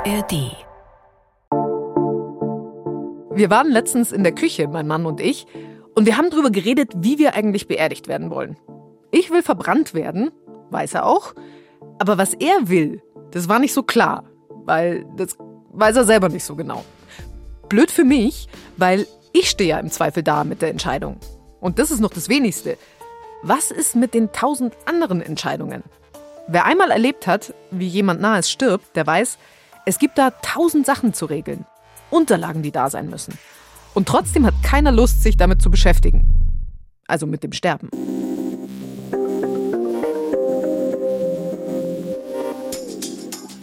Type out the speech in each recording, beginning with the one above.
ARD. Wir waren letztens in der Küche, mein Mann und ich, und wir haben darüber geredet, wie wir eigentlich beerdigt werden wollen. Ich will verbrannt werden, weiß er auch, aber was er will, das war nicht so klar, weil das weiß er selber nicht so genau. Blöd für mich, weil ich stehe ja im Zweifel da mit der Entscheidung. Und das ist noch das Wenigste. Was ist mit den tausend anderen Entscheidungen? Wer einmal erlebt hat, wie jemand nahes stirbt, der weiß, es gibt da tausend Sachen zu regeln. Unterlagen, die da sein müssen. Und trotzdem hat keiner Lust, sich damit zu beschäftigen. Also mit dem Sterben.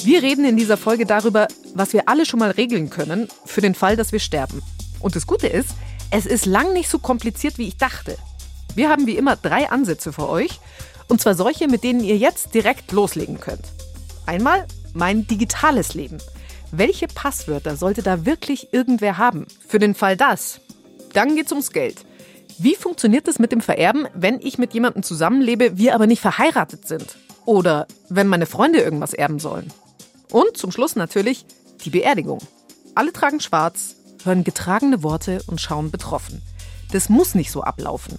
Wir reden in dieser Folge darüber, was wir alle schon mal regeln können, für den Fall, dass wir sterben. Und das Gute ist, es ist lang nicht so kompliziert, wie ich dachte. Wir haben wie immer drei Ansätze für euch. Und zwar solche, mit denen ihr jetzt direkt loslegen könnt. Einmal mein digitales Leben. Welche Passwörter sollte da wirklich irgendwer haben? Für den Fall das. Dann geht's ums Geld. Wie funktioniert es mit dem Vererben, wenn ich mit jemandem zusammenlebe, wir aber nicht verheiratet sind? Oder wenn meine Freunde irgendwas erben sollen? Und zum Schluss natürlich die Beerdigung. Alle tragen schwarz, hören getragene Worte und schauen betroffen. Das muss nicht so ablaufen.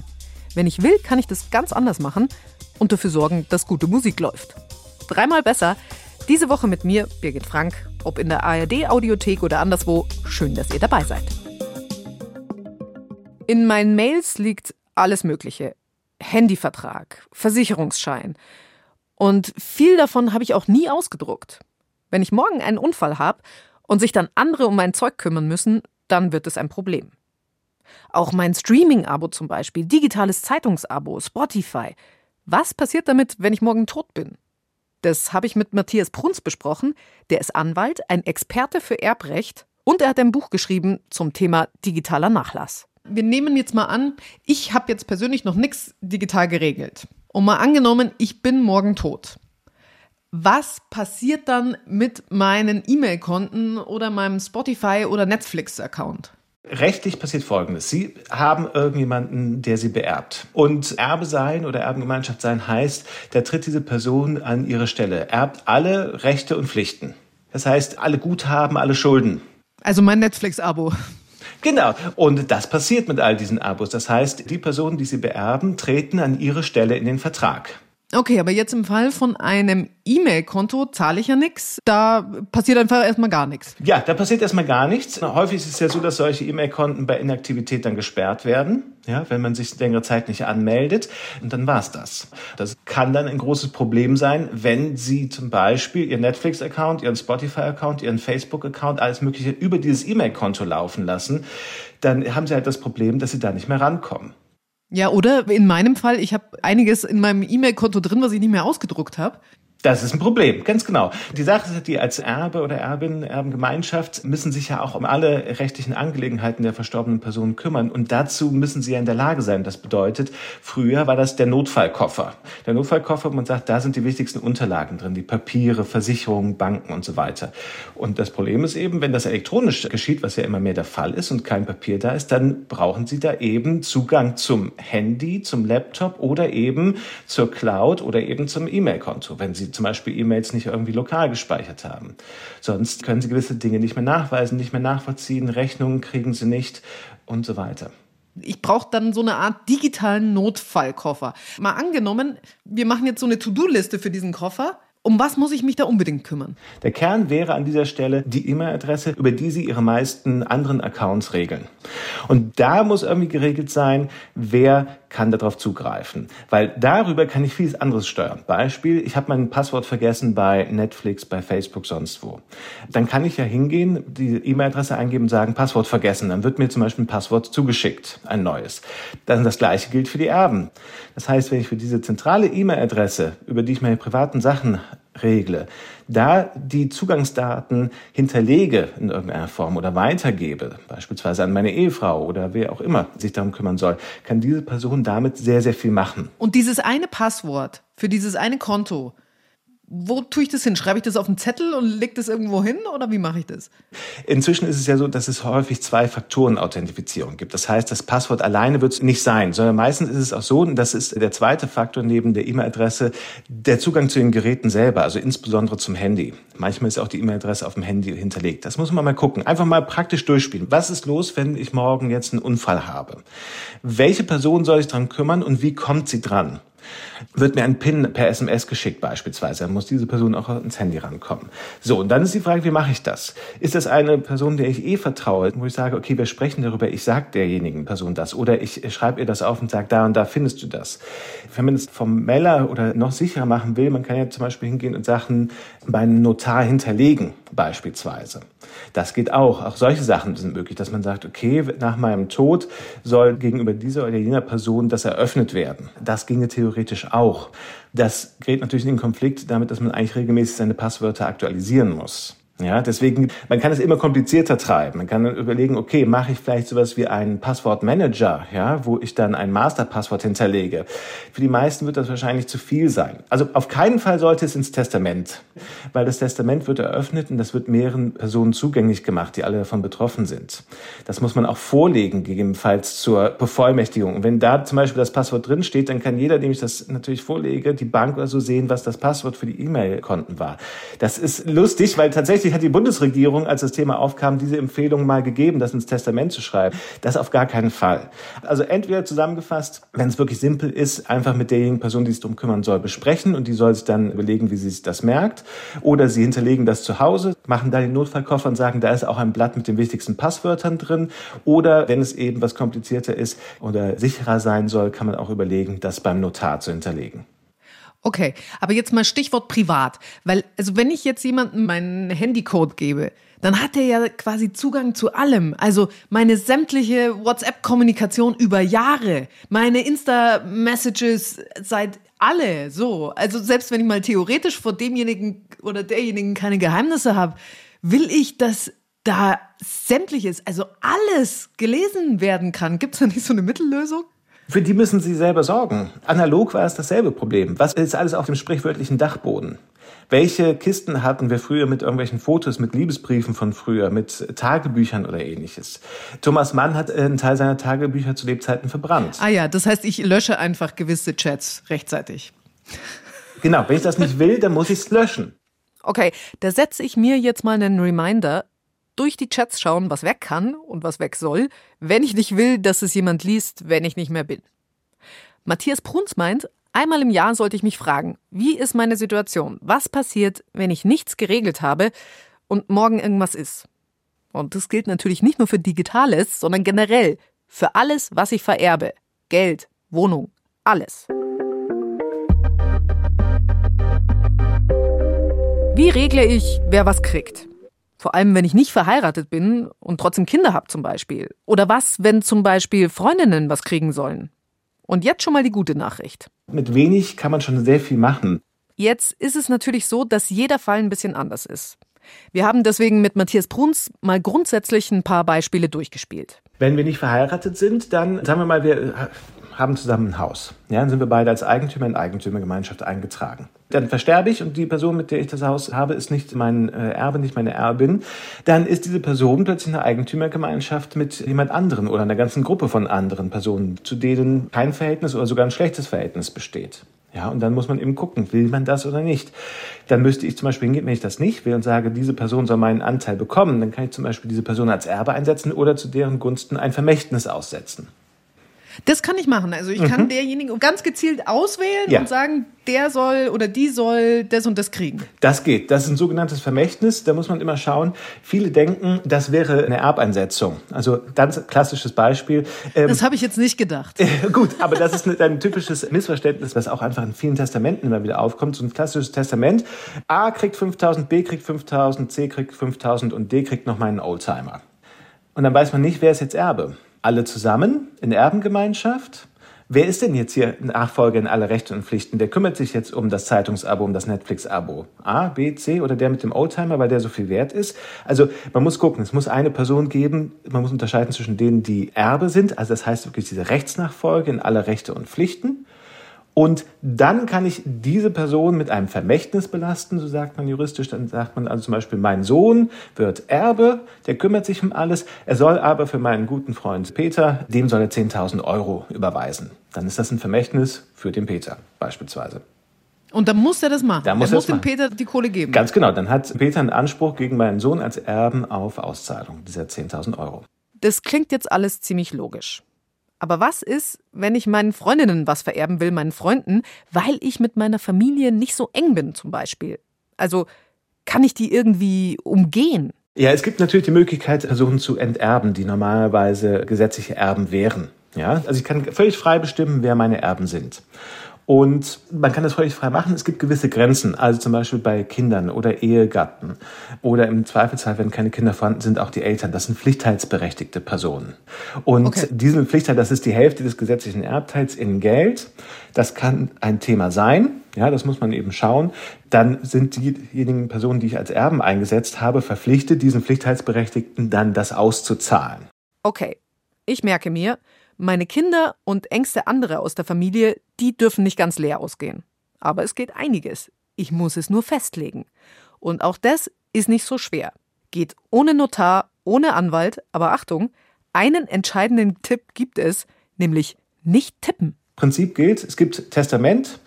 Wenn ich will, kann ich das ganz anders machen und dafür sorgen, dass gute Musik läuft. Dreimal besser. Diese Woche mit mir, Birgit Frank, ob in der ARD-Audiothek oder anderswo. Schön, dass ihr dabei seid. In meinen Mails liegt alles Mögliche. Handyvertrag, Versicherungsschein. Und viel davon habe ich auch nie ausgedruckt. Wenn ich morgen einen Unfall habe und sich dann andere um mein Zeug kümmern müssen, dann wird es ein Problem. Auch mein Streaming-Abo zum Beispiel, digitales Zeitungsabo, Spotify. Was passiert damit, wenn ich morgen tot bin? Das habe ich mit Matthias Prunz besprochen. Der ist Anwalt, ein Experte für Erbrecht und er hat ein Buch geschrieben zum Thema digitaler Nachlass. Wir nehmen jetzt mal an, ich habe jetzt persönlich noch nichts digital geregelt. Und mal angenommen, ich bin morgen tot. Was passiert dann mit meinen E-Mail-Konten oder meinem Spotify- oder Netflix-Account? Rechtlich passiert Folgendes. Sie haben irgendjemanden, der Sie beerbt. Und Erbe sein oder Erbengemeinschaft sein heißt, da tritt diese Person an ihre Stelle, erbt alle Rechte und Pflichten. Das heißt, alle Guthaben, alle Schulden. Also mein Netflix-Abo. Genau. Und das passiert mit all diesen Abos. Das heißt, die Personen, die Sie beerben, treten an ihre Stelle in den Vertrag. Okay, aber jetzt im Fall von einem E-Mail-Konto zahle ich ja nichts. Da passiert einfach erstmal gar nichts. Ja, da passiert erstmal gar nichts. Häufig ist es ja so, dass solche E-Mail-Konten bei Inaktivität dann gesperrt werden, ja, wenn man sich längere Zeit nicht anmeldet. Und dann war's das. Das kann dann ein großes Problem sein, wenn Sie zum Beispiel Ihren Netflix-Account, Ihren Spotify-Account, Ihren Facebook-Account, alles Mögliche über dieses E-Mail-Konto laufen lassen. Dann haben Sie halt das Problem, dass Sie da nicht mehr rankommen. Ja, oder in meinem Fall, ich habe einiges in meinem E-Mail-Konto drin, was ich nicht mehr ausgedruckt habe. Das ist ein Problem, ganz genau. Die Sache ist, die als Erbe oder Erbin, Erbengemeinschaft müssen sich ja auch um alle rechtlichen Angelegenheiten der verstorbenen Person kümmern. Und dazu müssen sie ja in der Lage sein. Das bedeutet, früher war das der Notfallkoffer. Der Notfallkoffer, man sagt, da sind die wichtigsten Unterlagen drin, die Papiere, Versicherungen, Banken und so weiter. Und das Problem ist eben, wenn das elektronisch geschieht, was ja immer mehr der Fall ist und kein Papier da ist, dann brauchen sie da eben Zugang zum Handy, zum Laptop oder eben zur Cloud oder eben zum E-Mail-Konto, wenn sie zum Beispiel E-Mails nicht irgendwie lokal gespeichert haben. Sonst können Sie gewisse Dinge nicht mehr nachweisen, nicht mehr nachvollziehen, Rechnungen kriegen Sie nicht und so weiter. Ich brauche dann so eine Art digitalen Notfallkoffer. Mal angenommen, wir machen jetzt so eine To-Do-Liste für diesen Koffer. Um was muss ich mich da unbedingt kümmern? Der Kern wäre an dieser Stelle die E-Mail-Adresse, über die Sie Ihre meisten anderen Accounts regeln. Und da muss irgendwie geregelt sein, wer kann darauf zugreifen. Weil darüber kann ich vieles anderes steuern. Beispiel, ich habe mein Passwort vergessen bei Netflix, bei Facebook, sonst wo. Dann kann ich ja hingehen, die E-Mail-Adresse eingeben und sagen, Passwort vergessen. Dann wird mir zum Beispiel ein Passwort zugeschickt, ein neues. Dann das gleiche gilt für die Erben. Das heißt, wenn ich für diese zentrale E-Mail-Adresse, über die ich meine privaten Sachen regle, da die Zugangsdaten hinterlege in irgendeiner Form oder weitergebe, beispielsweise an meine Ehefrau oder wer auch immer sich darum kümmern soll, kann diese Person damit sehr, sehr viel machen. Und dieses eine Passwort für dieses eine Konto, wo tue ich das hin? Schreibe ich das auf einen Zettel und lege das irgendwo hin oder wie mache ich das? Inzwischen ist es ja so, dass es häufig zwei Faktoren-Authentifizierung gibt. Das heißt, das Passwort alleine wird es nicht sein, sondern meistens ist es auch so, und das ist der zweite Faktor neben der E-Mail-Adresse, der Zugang zu den Geräten selber, also insbesondere zum Handy. Manchmal ist auch die E-Mail-Adresse auf dem Handy hinterlegt. Das muss man mal gucken. Einfach mal praktisch durchspielen. Was ist los, wenn ich morgen jetzt einen Unfall habe? Welche Person soll ich dran kümmern und wie kommt sie dran? Wird mir ein PIN per SMS geschickt beispielsweise. Dann muss diese Person auch ins Handy rankommen. So, und dann ist die Frage, wie mache ich das? Ist das eine Person, der ich eh vertraue, wo ich sage, okay, wir sprechen darüber, ich sage derjenigen Person das oder ich schreibe ihr das auf und sage, da und da findest du das. Wenn man es formeller oder noch sicherer machen will, man kann ja zum Beispiel hingehen und Sachen beim Notar hinterlegen beispielsweise. Das geht auch. Auch solche Sachen sind möglich, dass man sagt, okay, nach meinem Tod soll gegenüber dieser oder jener Person das eröffnet werden. Das ginge theoretisch auch. Das gerät natürlich in den Konflikt damit, dass man eigentlich regelmäßig seine Passwörter aktualisieren muss. Ja, deswegen, man kann es immer komplizierter treiben. Man kann überlegen, okay, mache ich vielleicht sowas wie einen Passwortmanager, ja, wo ich dann ein Masterpasswort hinterlege. Für die meisten wird das wahrscheinlich zu viel sein. Also auf keinen Fall sollte es ins Testament, weil das Testament wird eröffnet und das wird mehreren Personen zugänglich gemacht, die alle davon betroffen sind. Das muss man auch vorlegen, gegebenenfalls zur Bevollmächtigung. Und wenn da zum Beispiel das Passwort drin steht, dann kann jeder, dem ich das natürlich vorlege, die Bank oder so sehen, was das Passwort für die E-Mail-Konten war. Das ist lustig, weil tatsächlich Tatsächlich hat die Bundesregierung, als das Thema aufkam, diese Empfehlung mal gegeben, das ins Testament zu schreiben. Das auf gar keinen Fall. Also entweder zusammengefasst, wenn es wirklich simpel ist, einfach mit derjenigen Person, die sich darum kümmern soll, besprechen und die soll sich dann überlegen, wie sie sich das merkt. Oder sie hinterlegen das zu Hause, machen da den Notfallkoffer und sagen, da ist auch ein Blatt mit den wichtigsten Passwörtern drin. Oder wenn es eben was komplizierter ist oder sicherer sein soll, kann man auch überlegen, das beim Notar zu hinterlegen. Okay, aber jetzt mal Stichwort privat, weil also wenn ich jetzt jemandem meinen Handycode gebe, dann hat er ja quasi Zugang zu allem. Also meine sämtliche WhatsApp-Kommunikation über Jahre, meine Insta-Messages seit alle so. Also selbst wenn ich mal theoretisch vor demjenigen oder derjenigen keine Geheimnisse habe, will ich, dass da sämtliches, also alles gelesen werden kann. Gibt es da nicht so eine Mittellösung? Für die müssen sie selber sorgen. Analog war es dasselbe Problem. Was ist alles auf dem sprichwörtlichen Dachboden? Welche Kisten hatten wir früher mit irgendwelchen Fotos, mit Liebesbriefen von früher, mit Tagebüchern oder ähnliches? Thomas Mann hat einen Teil seiner Tagebücher zu Lebzeiten verbrannt. Ah ja, das heißt, ich lösche einfach gewisse Chats rechtzeitig. Genau, wenn ich das nicht will, dann muss ich es löschen. Okay, da setze ich mir jetzt mal einen Reminder, durch die Chats schauen, was weg kann und was weg soll, wenn ich nicht will, dass es jemand liest, wenn ich nicht mehr bin. Matthias Bruns meint, einmal im Jahr sollte ich mich fragen, wie ist meine Situation? Was passiert, wenn ich nichts geregelt habe und morgen irgendwas ist? Und das gilt natürlich nicht nur für Digitales, sondern generell für alles, was ich vererbe. Geld, Wohnung, alles. Wie regle ich, wer was kriegt? Vor allem, wenn ich nicht verheiratet bin und trotzdem Kinder habe zum Beispiel. Oder was, wenn zum Beispiel Freundinnen was kriegen sollen. Und jetzt schon mal die gute Nachricht. Mit wenig kann man schon sehr viel machen. Jetzt ist es natürlich so, dass jeder Fall ein bisschen anders ist. Wir haben deswegen mit Matthias Bruns mal grundsätzlich ein paar Beispiele durchgespielt. Wenn wir nicht verheiratet sind, dann sagen wir mal, wir haben zusammen ein Haus. Ja, dann sind wir beide als Eigentümer in Eigentümergemeinschaft eingetragen. Dann versterbe ich und die Person, mit der ich das Haus habe, ist nicht mein äh, Erbe, nicht meine Erbin. Dann ist diese Person plötzlich eine Eigentümergemeinschaft mit jemand anderen oder einer ganzen Gruppe von anderen Personen, zu denen kein Verhältnis oder sogar ein schlechtes Verhältnis besteht. Ja, und dann muss man eben gucken, will man das oder nicht. Dann müsste ich zum Beispiel hingehen, wenn ich das nicht will und sage, diese Person soll meinen Anteil bekommen, dann kann ich zum Beispiel diese Person als Erbe einsetzen oder zu deren Gunsten ein Vermächtnis aussetzen. Das kann ich machen. Also ich kann mhm. derjenigen ganz gezielt auswählen ja. und sagen, der soll oder die soll das und das kriegen. Das geht. Das ist ein sogenanntes Vermächtnis. Da muss man immer schauen. Viele denken, das wäre eine Erbeinsetzung. Also ganz klassisches Beispiel. Ähm, das habe ich jetzt nicht gedacht. gut, aber das ist ein typisches Missverständnis, was auch einfach in vielen Testamenten immer wieder aufkommt. So ein klassisches Testament. A kriegt 5000, B kriegt 5000, C kriegt 5000 und D kriegt noch meinen Oldtimer. Und dann weiß man nicht, wer ist jetzt Erbe alle zusammen in Erbengemeinschaft. Wer ist denn jetzt hier Nachfolger in alle Rechte und Pflichten? Wer kümmert sich jetzt um das Zeitungsabo, um das Netflix-Abo? A, B, C oder der mit dem Oldtimer, weil der so viel wert ist? Also man muss gucken, es muss eine Person geben, man muss unterscheiden zwischen denen, die Erbe sind, also das heißt wirklich diese Rechtsnachfolge in alle Rechte und Pflichten Und dann kann ich diese Person mit einem Vermächtnis belasten, so sagt man juristisch. Dann sagt man also zum Beispiel, mein Sohn wird Erbe, der kümmert sich um alles. Er soll aber für meinen guten Freund Peter, dem soll er 10.000 Euro überweisen. Dann ist das ein Vermächtnis für den Peter beispielsweise. Und dann muss er das machen. Dann muss er muss dem Peter die Kohle geben. Ganz genau. Dann hat Peter einen Anspruch gegen meinen Sohn als Erben auf Auszahlung dieser 10.000 Euro. Das klingt jetzt alles ziemlich logisch. Aber was ist, wenn ich meinen Freundinnen was vererben will, meinen Freunden, weil ich mit meiner Familie nicht so eng bin zum Beispiel? Also kann ich die irgendwie umgehen? Ja, es gibt natürlich die Möglichkeit, Personen zu enterben, die normalerweise gesetzliche Erben wären. Ja, also ich kann völlig frei bestimmen, wer meine Erben sind. Und man kann das völlig frei machen. Es gibt gewisse Grenzen, also zum Beispiel bei Kindern oder Ehegatten oder im Zweifelsfall, wenn keine Kinder vorhanden sind, auch die Eltern. Das sind pflichtteilsberechtigte Personen. Und okay. diesen Pflichtteil, das ist die Hälfte des gesetzlichen Erbteils in Geld. Das kann ein Thema sein. Ja, das muss man eben schauen. Dann sind diejenigen Personen, die ich als Erben eingesetzt habe, verpflichtet, diesen Pflichtteilsberechtigten dann das auszuzahlen. Okay. Ich merke mir, meine Kinder und engste andere aus der Familie, die dürfen nicht ganz leer ausgehen. Aber es geht einiges. Ich muss es nur festlegen. Und auch das ist nicht so schwer. Geht ohne Notar, ohne Anwalt, aber Achtung, einen entscheidenden Tipp gibt es, nämlich nicht tippen. Prinzip gilt, es gibt Testament,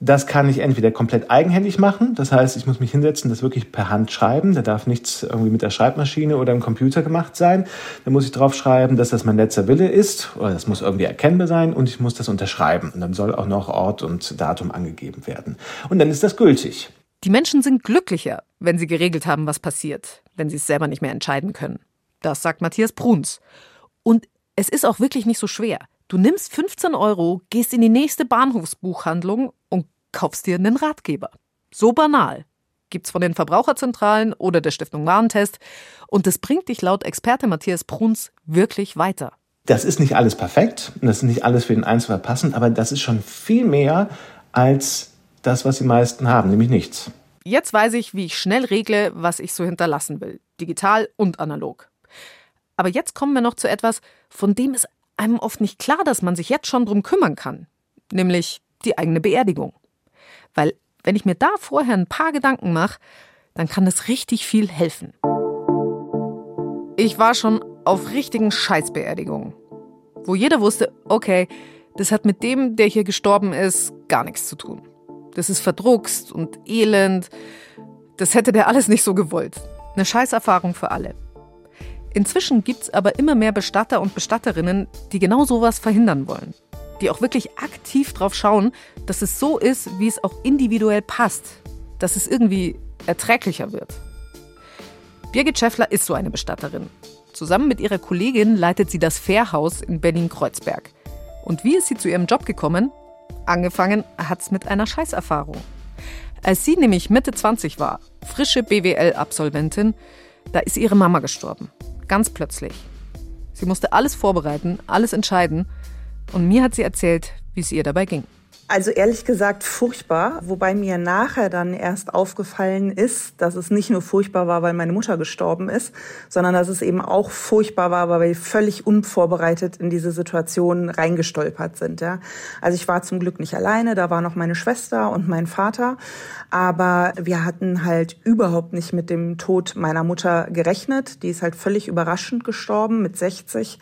das kann ich entweder komplett eigenhändig machen, das heißt, ich muss mich hinsetzen, das wirklich per Hand schreiben. Da darf nichts irgendwie mit der Schreibmaschine oder dem Computer gemacht sein. Da muss ich drauf schreiben, dass das mein letzter Wille ist, oder das muss irgendwie erkennbar sein und ich muss das unterschreiben. Und dann soll auch noch Ort und Datum angegeben werden. Und dann ist das gültig. Die Menschen sind glücklicher, wenn sie geregelt haben, was passiert, wenn sie es selber nicht mehr entscheiden können. Das sagt Matthias Bruns. Und es ist auch wirklich nicht so schwer. Du nimmst 15 Euro, gehst in die nächste Bahnhofsbuchhandlung und kaufst dir einen Ratgeber. So banal. Gibt's von den Verbraucherzentralen oder der Stiftung Warentest. Und das bringt dich laut Experte Matthias Bruns wirklich weiter. Das ist nicht alles perfekt, das ist nicht alles für den Einzelfall passend, aber das ist schon viel mehr als das, was die meisten haben, nämlich nichts. Jetzt weiß ich, wie ich schnell regle, was ich so hinterlassen will, digital und analog. Aber jetzt kommen wir noch zu etwas, von dem ist einem oft nicht klar, dass man sich jetzt schon drum kümmern kann, nämlich die eigene Beerdigung. Weil wenn ich mir da vorher ein paar Gedanken mache, dann kann das richtig viel helfen. Ich war schon auf richtigen Scheißbeerdigungen, wo jeder wusste, okay, das hat mit dem, der hier gestorben ist, gar nichts zu tun. Das ist verdruckst und elend. Das hätte der alles nicht so gewollt. Eine Scheißerfahrung für alle. Inzwischen gibt es aber immer mehr Bestatter und Bestatterinnen, die genau sowas verhindern wollen die auch wirklich aktiv drauf schauen, dass es so ist, wie es auch individuell passt, dass es irgendwie erträglicher wird. Birgit Schäffler ist so eine Bestatterin. Zusammen mit ihrer Kollegin leitet sie das Fairhaus in Berlin-Kreuzberg. Und wie ist sie zu ihrem Job gekommen? Angefangen hat es mit einer Scheißerfahrung. Als sie nämlich Mitte 20 war, frische BWL-Absolventin, da ist ihre Mama gestorben. Ganz plötzlich. Sie musste alles vorbereiten, alles entscheiden und mir hat sie erzählt, wie es ihr dabei ging. Also ehrlich gesagt furchtbar, wobei mir nachher dann erst aufgefallen ist, dass es nicht nur furchtbar war, weil meine Mutter gestorben ist, sondern dass es eben auch furchtbar war, weil wir völlig unvorbereitet in diese Situation reingestolpert sind. Ja. Also ich war zum Glück nicht alleine, da war noch meine Schwester und mein Vater, aber wir hatten halt überhaupt nicht mit dem Tod meiner Mutter gerechnet. Die ist halt völlig überraschend gestorben mit 60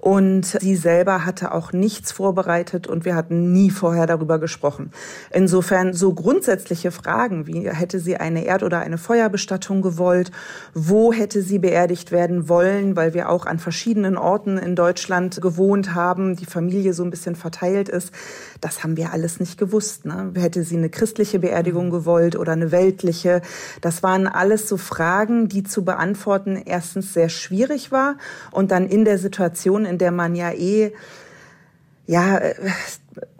und sie selber hatte auch nichts vorbereitet und wir hatten nie vorher darüber gesprochen. Insofern so grundsätzliche Fragen wie hätte sie eine Erd- oder eine Feuerbestattung gewollt, wo hätte sie beerdigt werden wollen, weil wir auch an verschiedenen Orten in Deutschland gewohnt haben, die Familie so ein bisschen verteilt ist, das haben wir alles nicht gewusst. Ne? Hätte sie eine christliche Beerdigung gewollt oder eine weltliche? Das waren alles so Fragen, die zu beantworten erstens sehr schwierig war und dann in der Situation, in der man ja eh ja äh,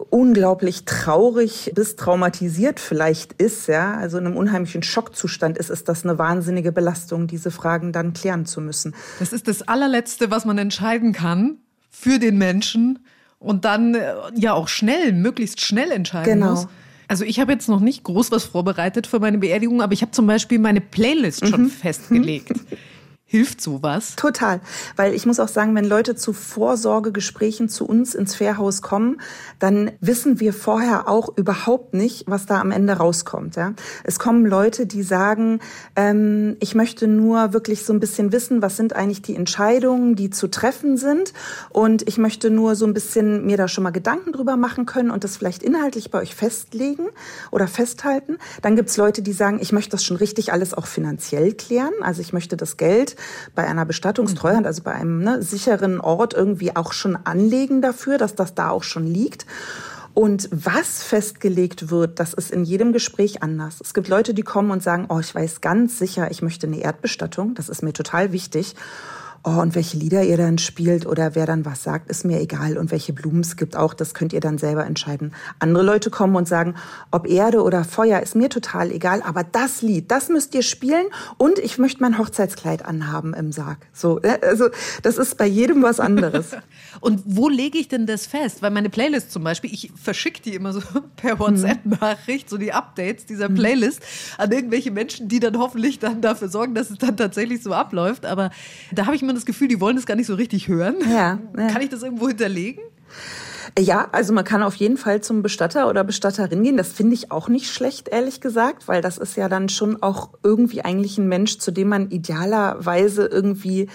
unglaublich traurig bis traumatisiert vielleicht ist, ja, also in einem unheimlichen Schockzustand ist, ist das eine wahnsinnige Belastung, diese Fragen dann klären zu müssen. Das ist das allerletzte, was man entscheiden kann für den Menschen und dann äh, ja auch schnell, möglichst schnell entscheiden genau. muss. Also ich habe jetzt noch nicht groß was vorbereitet für meine Beerdigung, aber ich habe zum Beispiel meine Playlist schon mhm. festgelegt. Hilft sowas? Total. Weil ich muss auch sagen, wenn Leute zu Vorsorgegesprächen zu uns ins Fairhaus kommen, dann wissen wir vorher auch überhaupt nicht, was da am Ende rauskommt. Ja? Es kommen Leute, die sagen, ähm, ich möchte nur wirklich so ein bisschen wissen, was sind eigentlich die Entscheidungen, die zu treffen sind. Und ich möchte nur so ein bisschen mir da schon mal Gedanken drüber machen können und das vielleicht inhaltlich bei euch festlegen oder festhalten. Dann gibt's Leute, die sagen, ich möchte das schon richtig alles auch finanziell klären. Also ich möchte das Geld bei einer Bestattungstreuhand, also bei einem ne, sicheren Ort irgendwie auch schon anlegen dafür, dass das da auch schon liegt. Und was festgelegt wird, das ist in jedem Gespräch anders. Es gibt Leute, die kommen und sagen, oh, ich weiß ganz sicher, ich möchte eine Erdbestattung, das ist mir total wichtig. Oh, und welche Lieder ihr dann spielt oder wer dann was sagt, ist mir egal. Und welche Blumen es gibt auch, das könnt ihr dann selber entscheiden. Andere Leute kommen und sagen, ob Erde oder Feuer, ist mir total egal. Aber das Lied, das müsst ihr spielen und ich möchte mein Hochzeitskleid anhaben im Sarg. So, äh, also das ist bei jedem was anderes. und wo lege ich denn das fest? Weil meine Playlist zum Beispiel, ich verschicke die immer so per WhatsApp-Nachricht, so die Updates dieser mhm. Playlist an irgendwelche Menschen, die dann hoffentlich dann dafür sorgen, dass es dann tatsächlich so abläuft. Aber da habe ich mir immer das Gefühl, die wollen das gar nicht so richtig hören. Ja, ja. Kann ich das irgendwo hinterlegen? Ja, also man kann auf jeden Fall zum Bestatter oder Bestatterin gehen. Das finde ich auch nicht schlecht, ehrlich gesagt, weil das ist ja dann schon auch irgendwie eigentlich ein Mensch, zu dem man idealerweise irgendwie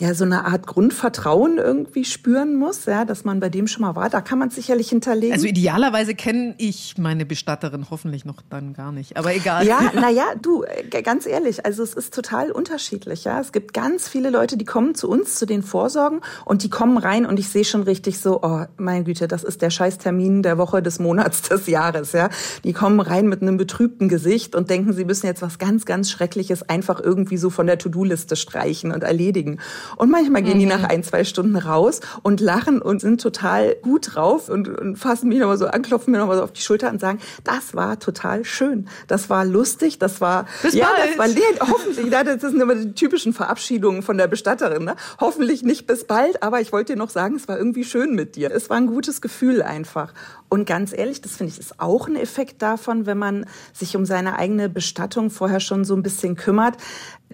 ja so eine Art Grundvertrauen irgendwie spüren muss, ja, dass man bei dem schon mal war. Da kann man sicherlich hinterlegen. Also idealerweise kenne ich meine Bestatterin hoffentlich noch dann gar nicht, aber egal. Ja, naja, du, äh, ganz ehrlich, also es ist total unterschiedlich, ja. Es gibt ganz viele Leute, die kommen zu uns, zu den Vorsorgen und die kommen rein und ich sehe schon richtig so, oh, meine Güte, das ist der Scheißtermin der Woche, des Monats, des Jahres, ja. Die kommen rein mit einem betrübten Gesicht und denken, sie müssen jetzt was ganz, ganz Schreckliches einfach irgendwie so von der To-Do-Liste streichen und erledigen. Und manchmal gehen die nach mhm. ein, zwei Stunden raus und lachen und sind total gut drauf und, und fassen mich nochmal so an, klopfen mir nochmal so auf die Schulter und sagen, das war total schön. Das war lustig, das war, Bis ja, bald. das war, nee, hoffentlich, das sind immer die typischen Verabschiedungen von der Bestatterin, ne? Hoffentlich nicht bis bald, aber ich wollte dir noch sagen, es war irgendwie schön mit dir. Es war ein gutes Gefühl einfach. Und ganz ehrlich, das finde ich ist auch ein Effekt davon, wenn man sich um seine eigene Bestattung vorher schon so ein bisschen kümmert.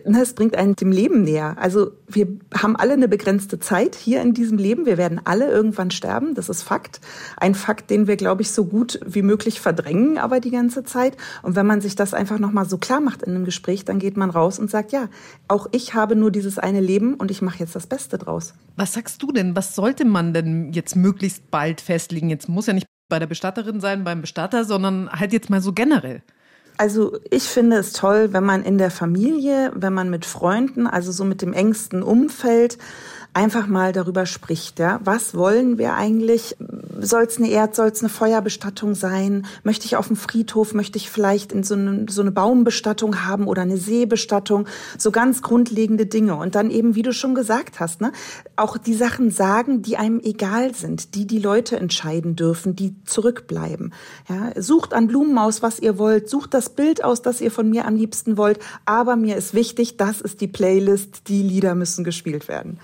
Ne, es bringt einen dem Leben näher. Also wir haben alle eine begrenzte Zeit hier in diesem Leben. Wir werden alle irgendwann sterben. Das ist Fakt. Ein Fakt, den wir, glaube ich, so gut wie möglich verdrängen, aber die ganze Zeit. Und wenn man sich das einfach nochmal so klar macht in einem Gespräch, dann geht man raus und sagt, ja, auch ich habe nur dieses eine Leben und ich mache jetzt das Beste draus. Was sagst du denn? Was sollte man denn jetzt möglichst bald festlegen? Jetzt muss ja nicht bei der Bestatterin sein, beim Bestatter, sondern halt jetzt mal so generell. Also ich finde es toll, wenn man in der Familie, wenn man mit Freunden, also so mit dem engsten Umfeld, einfach mal darüber spricht. Ja? Was wollen wir eigentlich? Soll es eine Erd-, soll es eine Feuerbestattung sein? Möchte ich auf dem Friedhof, möchte ich vielleicht in so eine, so eine Baumbestattung haben oder eine Seebestattung? So ganz grundlegende Dinge. Und dann eben, wie du schon gesagt hast, ne? auch die Sachen sagen, die einem egal sind, die die Leute entscheiden dürfen, die zurückbleiben. Ja? Sucht an Blumen aus, was ihr wollt. Sucht das Bild aus, das ihr von mir am liebsten wollt. Aber mir ist wichtig, das ist die Playlist, die Lieder müssen gespielt werden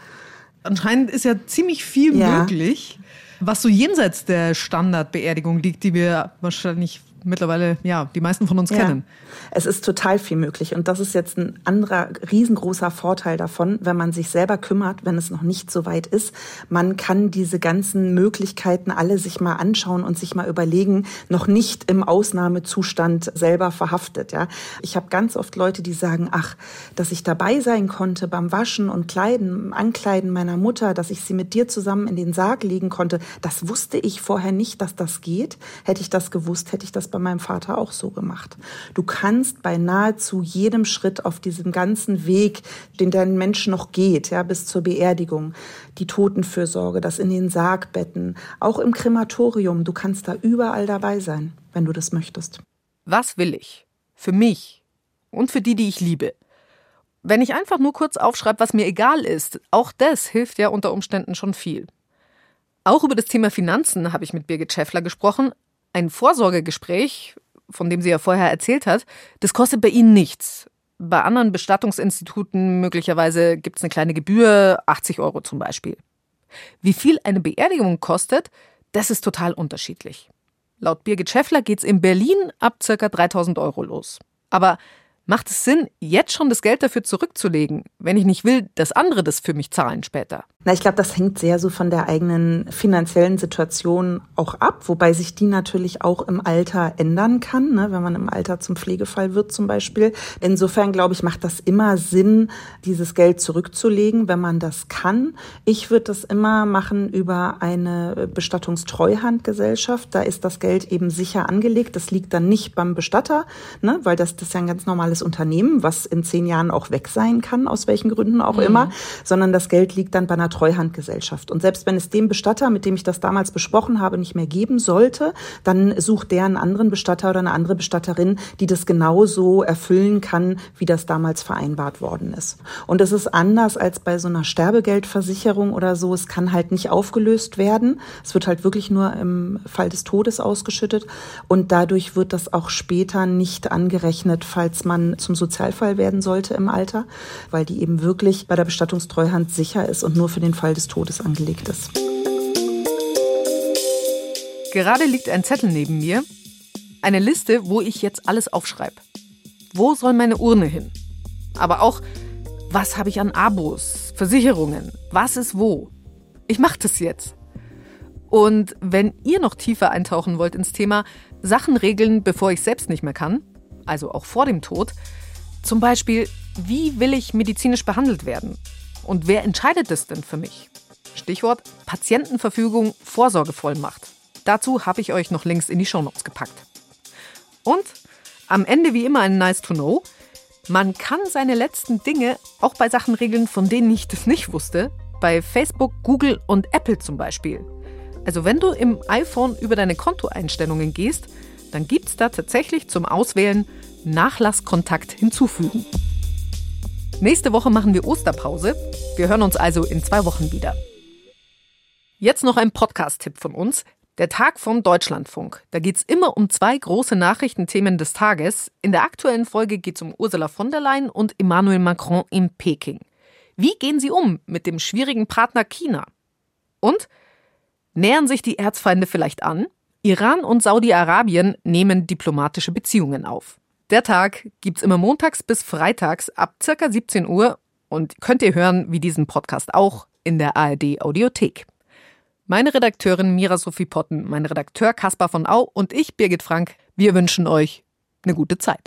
anscheinend ist ja ziemlich viel ja. möglich, was so jenseits der Standardbeerdigung liegt, die wir wahrscheinlich mittlerweile, ja, die meisten von uns ja. kennen. Es ist total viel möglich. Und das ist jetzt ein anderer riesengroßer Vorteil davon, wenn man sich selber kümmert, wenn es noch nicht so weit ist. Man kann diese ganzen Möglichkeiten alle sich mal anschauen und sich mal überlegen, noch nicht im Ausnahmezustand selber verhaftet, ja. Ich habe ganz oft Leute, die sagen, ach, dass ich dabei sein konnte beim Waschen und Kleiden, Ankleiden meiner Mutter, dass ich sie mit dir zusammen in den Sarg legen konnte, das wusste ich vorher nicht, dass das geht. Hätte ich das gewusst, hätte ich das bei meinem Vater auch so gemacht. Du kannst bei nahezu jedem Schritt auf diesem ganzen Weg, den dein Mensch noch geht, ja, bis zur Beerdigung, die Totenfürsorge, das in den Sargbetten, auch im Krematorium, du kannst da überall dabei sein, wenn du das möchtest. Was will ich? Für mich und für die, die ich liebe. Wenn ich einfach nur kurz aufschreibe, was mir egal ist, auch das hilft ja unter Umständen schon viel. Auch über das Thema Finanzen habe ich mit Birgit Schäffler gesprochen, ein Vorsorgegespräch, von dem sie ja vorher erzählt hat, das kostet bei Ihnen nichts. Bei anderen Bestattungsinstituten möglicherweise gibt es eine kleine Gebühr, 80 Euro zum Beispiel. Wie viel eine Beerdigung kostet, das ist total unterschiedlich. Laut Birgit Schäffler geht es in Berlin ab ca. 3000 Euro los. Aber Macht es Sinn, jetzt schon das Geld dafür zurückzulegen, wenn ich nicht will, dass andere das für mich zahlen später? Na, ich glaube, das hängt sehr so von der eigenen finanziellen Situation auch ab, wobei sich die natürlich auch im Alter ändern kann, ne, wenn man im Alter zum Pflegefall wird zum Beispiel. Insofern glaube ich, macht das immer Sinn, dieses Geld zurückzulegen, wenn man das kann. Ich würde das immer machen über eine Bestattungstreuhandgesellschaft. Da ist das Geld eben sicher angelegt. Das liegt dann nicht beim Bestatter, ne, weil das, das ist ja ein ganz normales Unternehmen, was in zehn Jahren auch weg sein kann, aus welchen Gründen auch mhm. immer, sondern das Geld liegt dann bei einer Treuhandgesellschaft. Und selbst wenn es dem Bestatter, mit dem ich das damals besprochen habe, nicht mehr geben sollte, dann sucht der einen anderen Bestatter oder eine andere Bestatterin, die das genauso erfüllen kann, wie das damals vereinbart worden ist. Und es ist anders als bei so einer Sterbegeldversicherung oder so. Es kann halt nicht aufgelöst werden. Es wird halt wirklich nur im Fall des Todes ausgeschüttet. Und dadurch wird das auch später nicht angerechnet, falls man zum Sozialfall werden sollte im Alter, weil die eben wirklich bei der Bestattungstreuhand sicher ist und nur für den Fall des Todes angelegt ist. Gerade liegt ein Zettel neben mir, eine Liste, wo ich jetzt alles aufschreibe. Wo soll meine Urne hin? Aber auch, was habe ich an Abos, Versicherungen, was ist wo? Ich mache das jetzt. Und wenn ihr noch tiefer eintauchen wollt ins Thema Sachen regeln, bevor ich selbst nicht mehr kann, also auch vor dem Tod, zum Beispiel, wie will ich medizinisch behandelt werden? Und wer entscheidet es denn für mich? Stichwort Patientenverfügung Vorsorgevollmacht. Dazu habe ich euch noch Links in die Shownotes gepackt. Und am Ende wie immer ein Nice to Know. Man kann seine letzten Dinge auch bei Sachen regeln, von denen ich das nicht wusste. Bei Facebook, Google und Apple zum Beispiel. Also wenn du im iPhone über deine Kontoeinstellungen gehst, dann gibt es da tatsächlich zum Auswählen Nachlasskontakt hinzufügen. Nächste Woche machen wir Osterpause. Wir hören uns also in zwei Wochen wieder. Jetzt noch ein Podcast-Tipp von uns. Der Tag vom Deutschlandfunk. Da geht es immer um zwei große Nachrichtenthemen des Tages. In der aktuellen Folge geht es um Ursula von der Leyen und Emmanuel Macron in Peking. Wie gehen sie um mit dem schwierigen Partner China? Und nähern sich die Erzfeinde vielleicht an? Iran und Saudi-Arabien nehmen diplomatische Beziehungen auf. Der Tag gibt's immer montags bis freitags ab circa 17 Uhr und könnt ihr hören, wie diesen Podcast auch, in der ARD Audiothek. Meine Redakteurin Mira Sophie Potten, mein Redakteur Kaspar von Au und ich, Birgit Frank, wir wünschen euch eine gute Zeit.